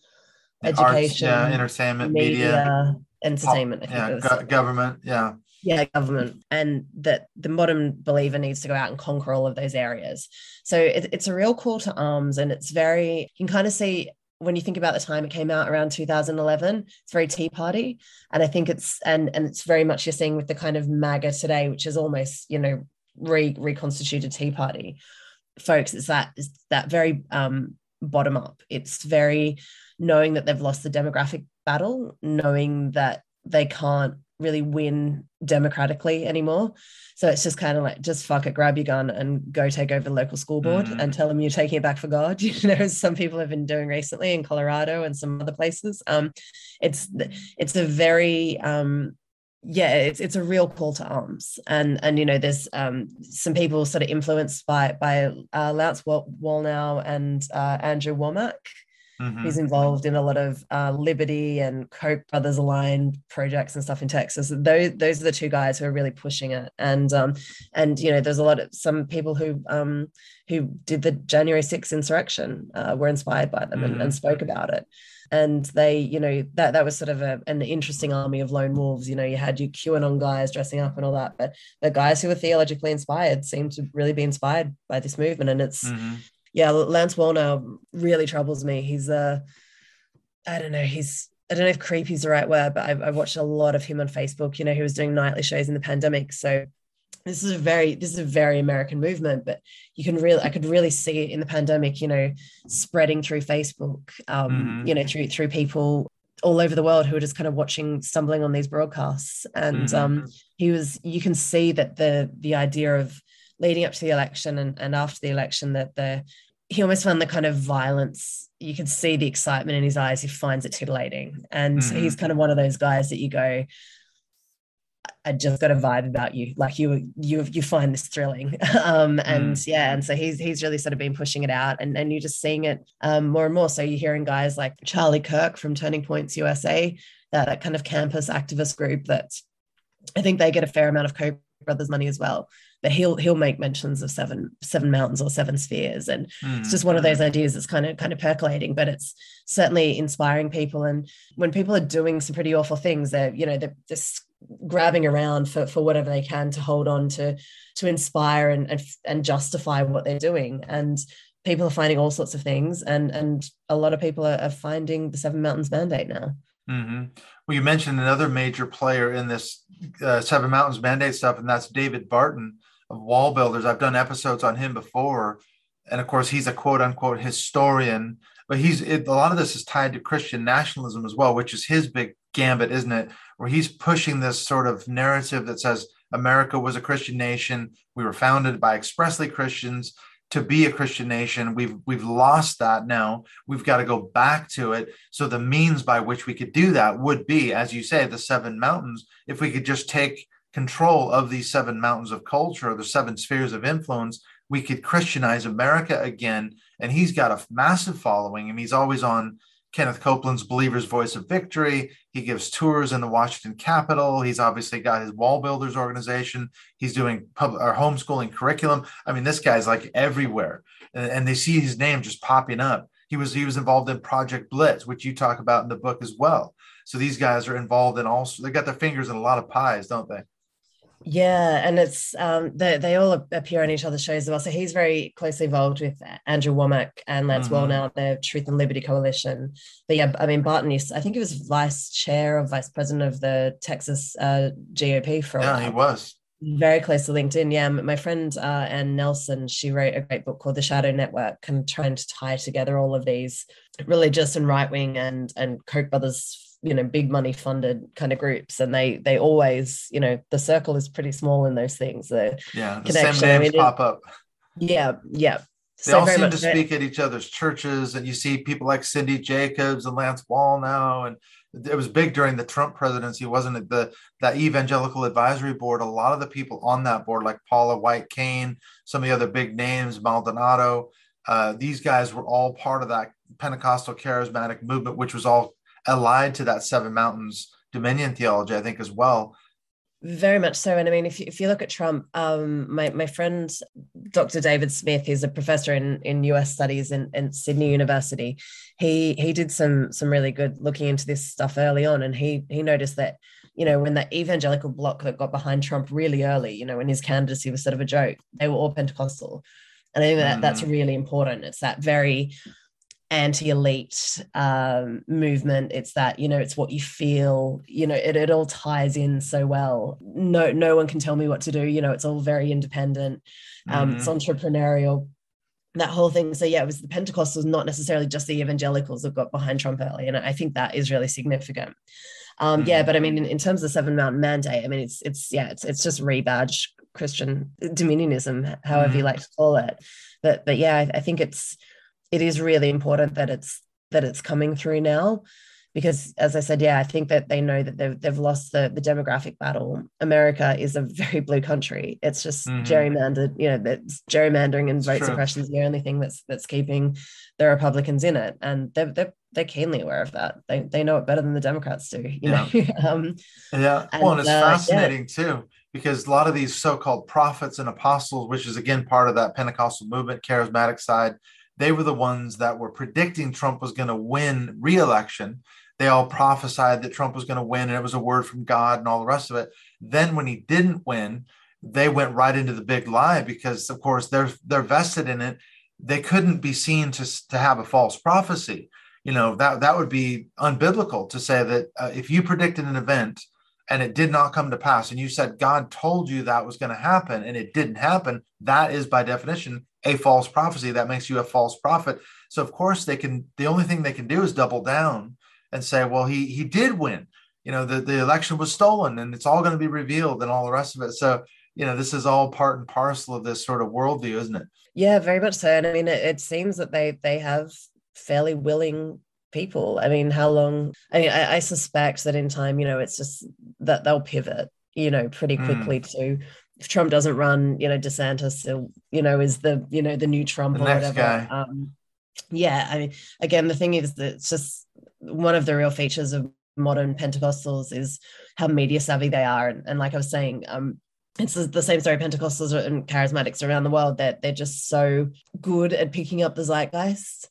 education, Arts, yeah, entertainment, media, media entertainment. yeah, go- government. Yeah yeah government and that the modern believer needs to go out and conquer all of those areas so it, it's a real call to arms and it's very you can kind of see when you think about the time it came out around 2011 it's very tea party and i think it's and and it's very much you're seeing with the kind of maga today which is almost you know re, reconstituted tea party folks is that is that very um, bottom up. It's very knowing that they've lost the demographic battle, knowing that they can't really win democratically anymore. So it's just kind of like, just fuck it, grab your gun and go take over the local school board mm. and tell them you're taking it back for God. You know, some people have been doing recently in Colorado and some other places. Um, it's it's a very um, yeah, it's it's a real call to arms, and and you know, there's um, some people sort of influenced by by uh, Lance Wallnau and uh, Andrew Wommack Mm-hmm. He's involved in a lot of uh, Liberty and Koch brothers aligned projects and stuff in Texas. Those those are the two guys who are really pushing it. And um, and you know, there's a lot of some people who um, who did the January 6th insurrection uh, were inspired by them mm-hmm. and, and, spoke about it. And they, you know, that that was sort of a, an interesting army of lone wolves. You know, you had your QAnon guys dressing up and all that, but the guys who were theologically inspired seem to really be inspired by this movement. And it's mm-hmm yeah, Lance Wallnau really troubles me. He's a, uh, I don't know, he's I don't know if creepy is the right word, but I've, I've, watched a lot of him on Facebook. You know, he was doing nightly shows in the pandemic. So this is a very this is a very American movement, but you can really I could really see it in the pandemic. You know, spreading through Facebook. Um, mm-hmm. You know, through through people all over the world who are just kind of watching, stumbling on these broadcasts, and mm-hmm. um, he was. You can see that the the idea of leading up to the election and, and after the election that the he almost found the kind of violence you can see the excitement in his eyes he finds it titillating and mm-hmm. he's kind of one of those guys that you go I just got a vibe about you. Like you, you, you find this thrilling, um, and mm. yeah, and so he's he's really sort of been pushing it out, and and you're just seeing it um, more and more. So you're hearing guys like Charlie Kirk from Turning Points USA, that, that kind of campus activist group that I think they get a fair amount of Koch brothers money as well but he'll he'll make mentions of seven seven mountains or seven spheres. And mm. it's just one of those ideas that's kind of kind of percolating but it's certainly inspiring people. And when people are doing some pretty awful things they're you know they're just grabbing around for for whatever they can to hold on to to inspire and and, and justify what they're doing. And people are finding all sorts of things. And and a lot of people are, are finding the seven mountains mandate now. Mm-hmm. well you mentioned another major player in this uh, seven mountains mandate stuff and that's david barton of wall builders. I've done episodes on him before, and of course he's a quote unquote historian. But he's it, a lot of this is tied to Christian nationalism as well, which is his big gambit, isn't it? Where he's pushing this sort of narrative that says America was a Christian nation. We were founded by expressly Christians to be a Christian nation. We've we've lost that now. We've got to go back to it. So the means by which we could do that would be, as you say, the seven mountains. If we could just take control of these seven mountains of culture, the seven spheres of influence, we could Christianize America again. And he's got a massive following. and he's always on Kenneth Copeland's Believer's Voice of Victory. He gives tours in the Washington Capitol. He's obviously got his Wall Builders organization. He's doing public or uh, homeschooling curriculum. I mean, this guy's like everywhere, and, and they see his name just popping up. He was he was involved in Project Blitz, which you talk about in the book as well. So these guys are involved in all. They got their fingers in a lot of pies, don't they? Yeah, and it's um, they they all appear on each other's shows as well. So he's very closely involved with Andrew Wommack and Lance mm-hmm. Wallnau, the Truth and Liberty Coalition. But yeah, I mean Barton used, I think he was vice chair or vice president of the Texas uh, GOP for a while. yeah, while. he was very close to LinkedIn. Yeah, my friend uh, Anne Nelson, she wrote a great book called The Shadow Network, and trying to tie together all of these religious and right wing and and Koch brothers you know big money funded kind of groups. And they they always you know the circle is pretty small in those things. The yeah the same names I mean, pop up. Yeah yeah. They so all seem to speak at each other's churches and you see people like cindy jacobs and lance wallnau and it was big during the trump presidency wasn't it? The that evangelical advisory board a lot of the people on that board like paula white cain some of the other big names maldonado uh, these guys were all part of that pentecostal charismatic movement which was all allied to that seven mountains dominion theology, I think, as well. Very much so. And I mean, if you, if you look at Trump, um, my, my friend, Dr. David Smith, he's a professor in, in US studies in, in Sydney University. He, he did some, some really good looking into this stuff early on. And he, he noticed that, you know, when that evangelical bloc that got behind Trump really early, you know, when his candidacy was sort of a joke, they were all Pentecostal. And I think that mm. that's really important. It's that very anti-elite um, movement it's that you know it's what you feel you know it, it all ties in so well no no one can tell me what to do you know it's all very independent um, mm-hmm. it's entrepreneurial that whole thing. So yeah, it was the Pentecostals, not necessarily just the evangelicals that got behind Trump early. And I think that is really significant. Um, mm-hmm. Yeah, but I mean, in, in, terms of Seven Mountain Mandate, I mean, it's it's yeah, it's it's just rebadge Christian dominionism, however mm-hmm. you like to call it. But but yeah, I, I think it's it is really important that it's that it's coming through now because as i said yeah i think that they know that they've, they've lost the, the demographic battle. America is a very blue country. It's just mm-hmm. gerrymandered you know that's gerrymandering and vote suppression is the only thing that's that's keeping the republicans in it. And they're, they're they're keenly aware of that. They, they know it better than the democrats do you yeah. know? Um, yeah. And, well and it's uh, fascinating yeah. too because a lot of these so-called prophets and apostles which is again part of that pentecostal movement charismatic side they were the ones that were predicting Trump was going to win re-election they all prophesied that Trump was going to win and it was a word from God and all the rest of it. Then when he didn't win, they went right into the big lie because of course they're they're vested in it. They couldn't be seen to, to have a false prophecy. You know, that that would be unbiblical to say that uh, if you predicted an event and it did not come to pass and you said God told you that was going to happen and it didn't happen, that is by definition a false prophecy that makes you a false prophet. So of course they can the only thing they can do is double down and say, well, he he did win. You know, the, the election was stolen and it's all going to be revealed and all the rest of it. So, you know, this is all part and parcel of this sort of worldview, isn't it? Yeah, very much so. And I mean, it, it seems that they they have fairly willing people. I mean, how long? I mean, I, I, suspect that in time, you know, it's just that they'll pivot, you know, pretty hmm. quickly mm. to if Trump doesn't run, you know, DeSantis still, you know, is the you know the new Trump the or whatever. Um, yeah, I mean, again, the thing is that it's just one of the real features of modern Pentecostals is how media savvy they are. And, and like I was saying, um, it's the same story Pentecostals and charismatics around the world that they're just so good at picking up the zeitgeist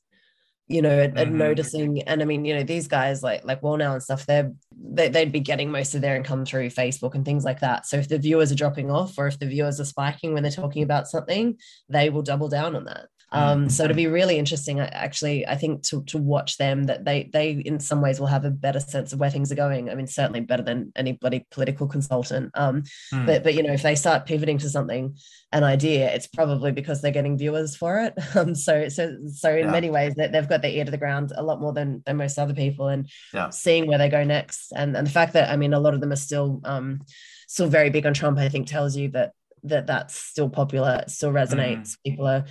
you know, and, mm-hmm. noticing. And I mean, you know, these guys like like Wallnau and stuff, they're they, they'd be getting most of their income through Facebook and things like that. So if the viewers are dropping off or if the viewers are spiking when they're talking about something, they will double down on that. Um, so to be really interesting, actually, I think to, to watch them that they they in some ways will have a better sense of where things are going. I mean, certainly better than any bloody political consultant. Um, mm. But but you know, if they start pivoting to something, an idea, it's probably because they're getting viewers for it. Um, so so so in yeah. many ways that they've got their ear to the ground a lot more than than most other people, and yeah. seeing where they go next, and and the fact that I mean, a lot of them are still um still very big on Trump, I think tells you that that that's still popular, it still resonates. Mm. People are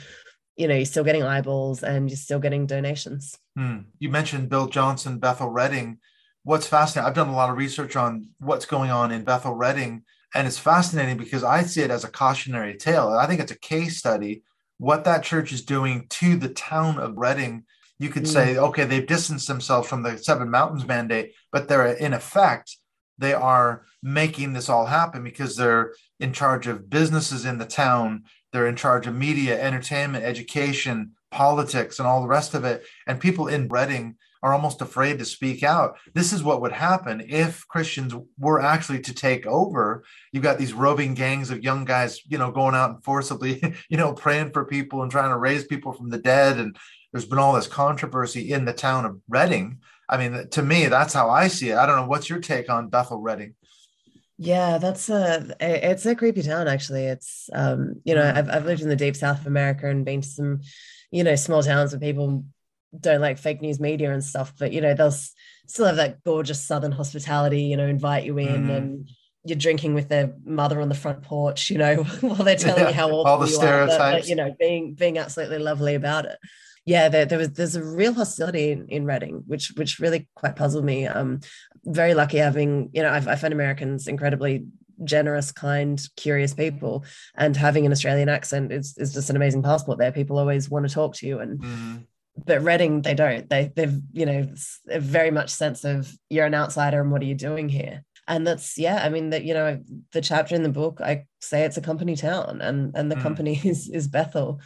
you know, you're still getting eyeballs and you're still getting donations. Hmm. You mentioned Bill Johnson, Bethel Redding. What's fascinating, I've done a lot of research on what's going on in Bethel Redding, and it's fascinating because I see it as a cautionary tale. I think it's a case study. What that church is doing to the town of Redding, you could mm. say, okay, they've distanced themselves from the Seven Mountains mandate, but they're in effect, they are making this all happen because they're in charge of businesses in the town they're in charge of media, entertainment, education, politics, and all the rest of it. And people in Redding are almost afraid to speak out. This is what would happen if Christians were actually to take over. You've got these roving gangs of young guys, you know, going out and forcibly, you know, praying for people and trying to raise people from the dead. And there's been all this controversy in the town of Redding. I mean, to me, that's how I see it. I don't know. What's your take on Bethel Redding? Yeah, that's a it's a creepy town actually. It's um, you know, I've I've lived in the deep south of America and been to some, you know, small towns where people don't like fake news media and stuff, but you know, they'll still have that gorgeous southern hospitality, you know, invite you in mm. and you're drinking with their mother on the front porch, you know, while they're telling yeah, you how all the stereotypes, are, but, you know, being being absolutely lovely about it yeah, there, there was there's a real hostility in, in Redding, which which really quite puzzled me. Um, very lucky having you know I've, I find Americans incredibly generous, kind, curious people, and having an Australian accent is is just an amazing passport. There, people always want to talk to you, and mm. but Redding, they don't. They they've you know a very much sense of you're an outsider and what are you doing here and that's yeah i mean that you know the chapter in the book i say it's a company town and and the mm. company is is bethel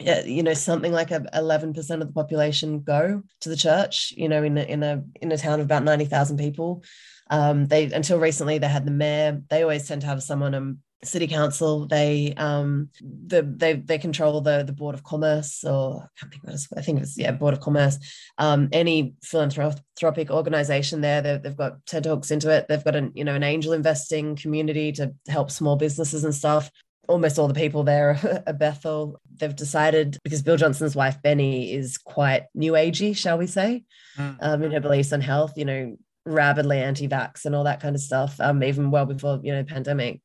you know something like a 11% of the population go to the church you know in a in a in a town of about 90,000 people. Um they until recently they had the mayor. They always tend to have someone um city council. They um the they they control the the board of commerce or I can't think what it's, I think it's yeah board of commerce. Um any philanthropic organization there they've got TED talks into it. They've got an you know an angel investing community to help small businesses and stuff almost all the people there are Bethel. They've decided because Bill Johnson's wife Beni is quite new agey, shall we say, mm. um, in her beliefs on health. You know, rabidly anti-vax and all that kind of stuff. Um, even well before you know pandemic.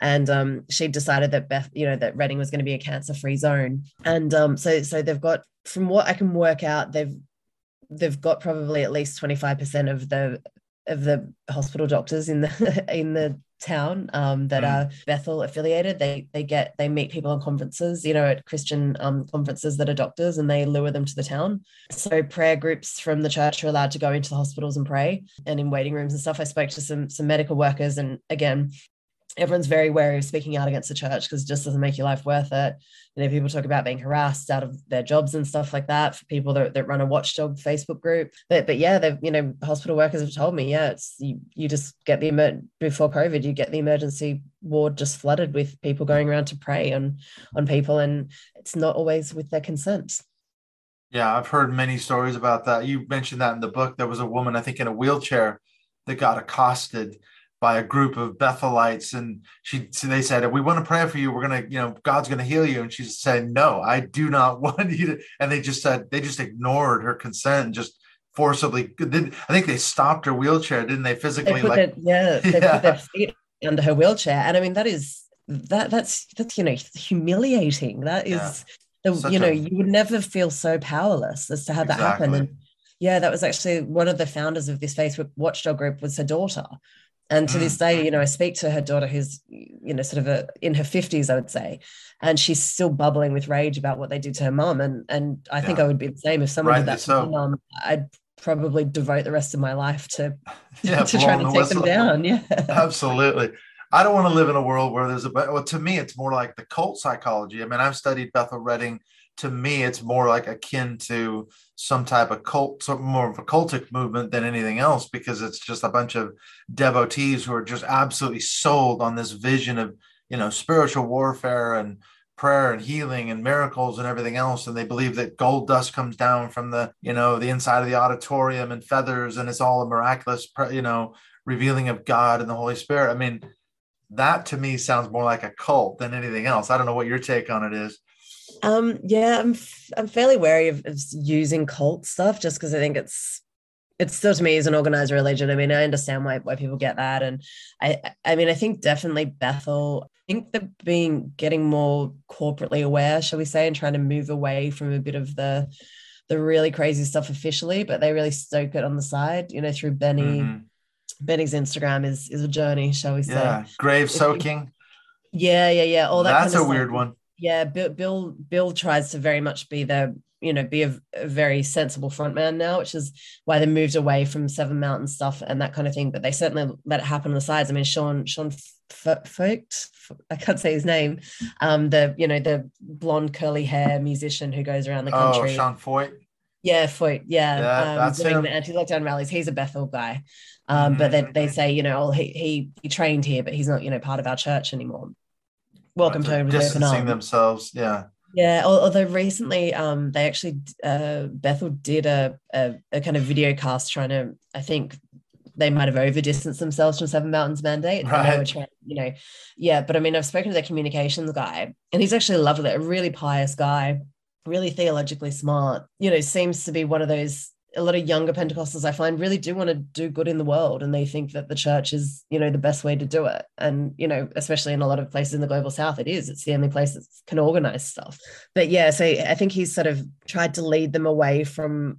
And um, she decided that Beth, you know, that Redding was going to be a cancer-free zone. And um, so, so they've got, from what I can work out, they've they've got probably at least 25% of the of the hospital doctors in the in the town um, that mm. are Bethel affiliated. They they get they meet people on conferences, you know, at Christian um, conferences that are doctors, and they lure them to the town. So prayer groups from the church are allowed to go into the hospitals and pray, and in waiting rooms and stuff. I spoke to some some medical workers, and again, everyone's very wary of speaking out against the church because it just doesn't make your life worth it. You know, people talk about being harassed out of their jobs and stuff like that for people that, that run a watchdog Facebook group. But but yeah, they've you know, hospital workers have told me, yeah, it's you, you just get the emer- before COVID, you get the emergency ward just flooded with people going around to pray on on people, and it's not always with their consent. Yeah, I've heard many stories about that. You mentioned that in the book. There was a woman, I think, in a wheelchair that got accosted by a group of Bethelites, and she so they said, "We want to pray for you. We're gonna, you know, God's gonna heal you." And she said, "No, I do not want you to." And they just said they just ignored her consent and just forcibly. Did I think they stopped her wheelchair? Didn't they physically? They like, it, yeah, they yeah. put their feet under her wheelchair, and I mean that is that that's that's you know humiliating. That is. Yeah. The, Such you know, a, you would never feel so powerless as to have exactly. that happen. And yeah, that was actually one of the founders of this Facebook watchdog group was her daughter. And to this mm. day, you know, I speak to her daughter who's, you know, sort of a, in her 50s, I would say, and she's still bubbling with rage about what they did to her mom. And and I think I would be the same if someone right, did that so. to my mom. I'd probably devote the rest of my life to, yeah, to trying to take them down. Yeah. Absolutely. I don't want to live in a world where there's a well, to me, it's more like the cult psychology. I mean, I've studied Bethel Redding to me, it's more like akin to some type of cult, some more of a cultic movement than anything else, because it's just a bunch of devotees who are just absolutely sold on this vision of, you know, spiritual warfare and prayer and healing and miracles and everything else. And they believe that gold dust comes down from the, you know, the inside of the auditorium and feathers, and it's all a miraculous, you know, revealing of God and the Holy Spirit. I mean, that to me sounds more like a cult than anything else. I don't know what your take on it is. Um, yeah, I'm f- I'm fairly wary of, of using cult stuff just because I think it's it's still to me is an organized religion. I mean, I understand why why people get that, and I I mean, I think definitely Bethel. I think they're being getting more corporately aware, shall we say, and trying to move away from a bit of the the really crazy stuff officially, but they really stoke it on the side, you know, through Beni. Mm-hmm. Beni's Instagram is is a journey, shall we say? Yeah, grave soaking. Yeah, yeah, yeah. All that. That's a weird one yeah bill, bill bill tries to very much be the you know be a, a, very sensible front man now which is why they moved away from seven mountain stuff and that kind of thing but they certainly let it happen on the sides i mean sean sean Feucht, I can't say his name. Um, the you know the blonde curly hair musician who goes around the oh, country. Oh, Sean Feucht. Yeah, Feucht. Yeah, yeah um, doing him. the anti-lockdown rallies. He's a Bethel guy, um, mm-hmm. but they, they say you know, oh, he he he trained here, but he's not you know part of our church anymore welcome to Home distancing themselves. Yeah. Yeah, although recently um, they actually uh, Bethel did a, a, a kind of video cast trying to I think they might have over distanced themselves from Seven Mountains mandate. Right. they were trying, you know, yeah. But I mean, I've spoken to their communications guy, and he's actually lovely, a really pious guy, really theologically smart. You know, seems to be one of those a lot of younger Pentecostals I find really do want to do good in the world and they think that the church is, you know, the best way to do it. And, you know, especially in a lot of places in the global south, it is. It's the only place that can organize stuff. But yeah, so I think he's sort of tried to lead them away from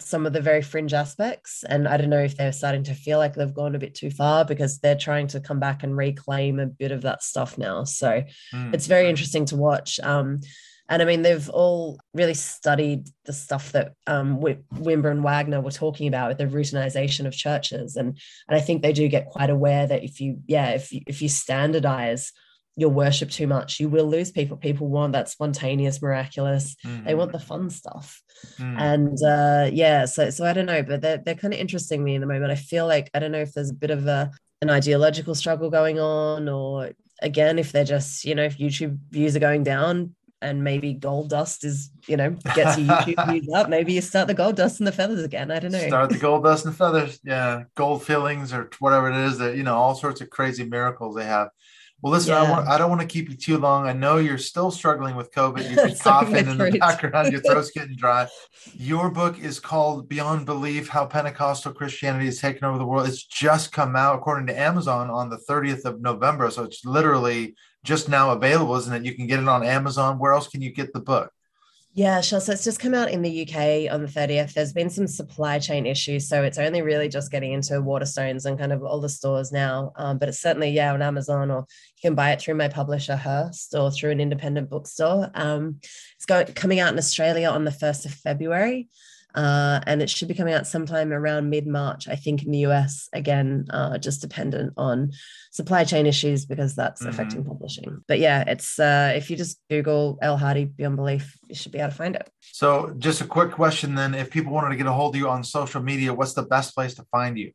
some of the very fringe aspects. And I don't know if they're starting to feel like they've gone a bit too far because they're trying to come back and reclaim a bit of that stuff now. So mm. it's very interesting to watch. Um, and I mean, they've all really studied the stuff that um, Wimber and Wagner were talking about with the routinization of churches. And, and I think they do get quite aware that if you, yeah, if you, if you standardize your worship too much, you will lose people. People want that spontaneous, miraculous. Mm. They want the fun stuff. Mm. And uh, yeah, so so I don't know, but they're they're kind of interesting me in the moment. I feel like I don't know if there's a bit of a an ideological struggle going on, or again, if they're just you know if YouTube views are going down, and maybe gold dust is you know gets your YouTube views up. Maybe you start the gold dust and the feathers again. I don't know. Start the gold dust and feathers. Yeah, gold fillings or whatever it is that you know all sorts of crazy miracles they have. Well, listen, yeah. I, want, I, don't want to keep you too long. I know you're still struggling with COVID. You've been coughing in the background, your throat's getting dry. Your book is called Beyond Belief How Pentecostal Christianity has Taken Over the World. It's just come out, according to Amazon, on the 30th of November. So it's literally just now available, isn't it? You can get it on Amazon. Where else can you get the book? Yeah, sure. So it's just come out in the UK on the 30th. There's been some supply chain issues. So it's only really just getting into Waterstones and kind of all the stores now. Um, but it's certainly, yeah, on Amazon or you can buy it through my publisher, Hurst, or through an independent bookstore. Um, it's going, coming out in Australia on the 1st of February. Uh, and it should be coming out sometime around mid March, I think, in the US. Again, uh, just dependent on supply chain issues because that's mm-hmm. affecting publishing. But yeah, it's uh, if you just Google Elle Hardy Beyond Belief, you should be able to find it. So, just a quick question then: If people wanted to get a hold of you on social media, what's the best place to find you?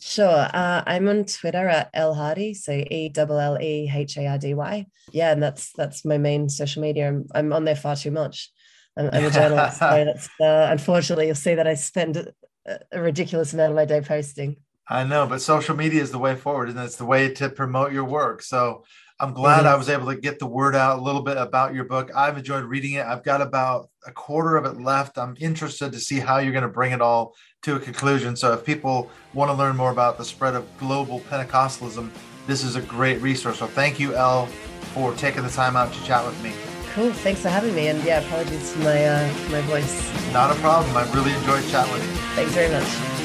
Sure. Uh, I'm on Twitter at Elle Hardy, so E L L E H A R D Y. Yeah, and that's that's my main social media. I'm, I'm on there far too much. I'm, I'm a journalist, so that's uh, unfortunately you'll see that I spend a, a, ridiculous amount of my day posting. I know, but social media is the way forward, and it's the way to promote your work. So I'm glad I was able to get the word out a little bit about your book. I've enjoyed reading it. I've got about a quarter of it left. I'm interested to see how you're going to bring it all to a conclusion. So if people want to learn more about the spread of global Pentecostalism, this is a great resource. So thank you, Elle, for taking the time out to chat with me. Cool. Thanks for having me. And yeah, apologies for my uh, my voice. Not a problem. I really enjoyed chatting with you. Thanks very much.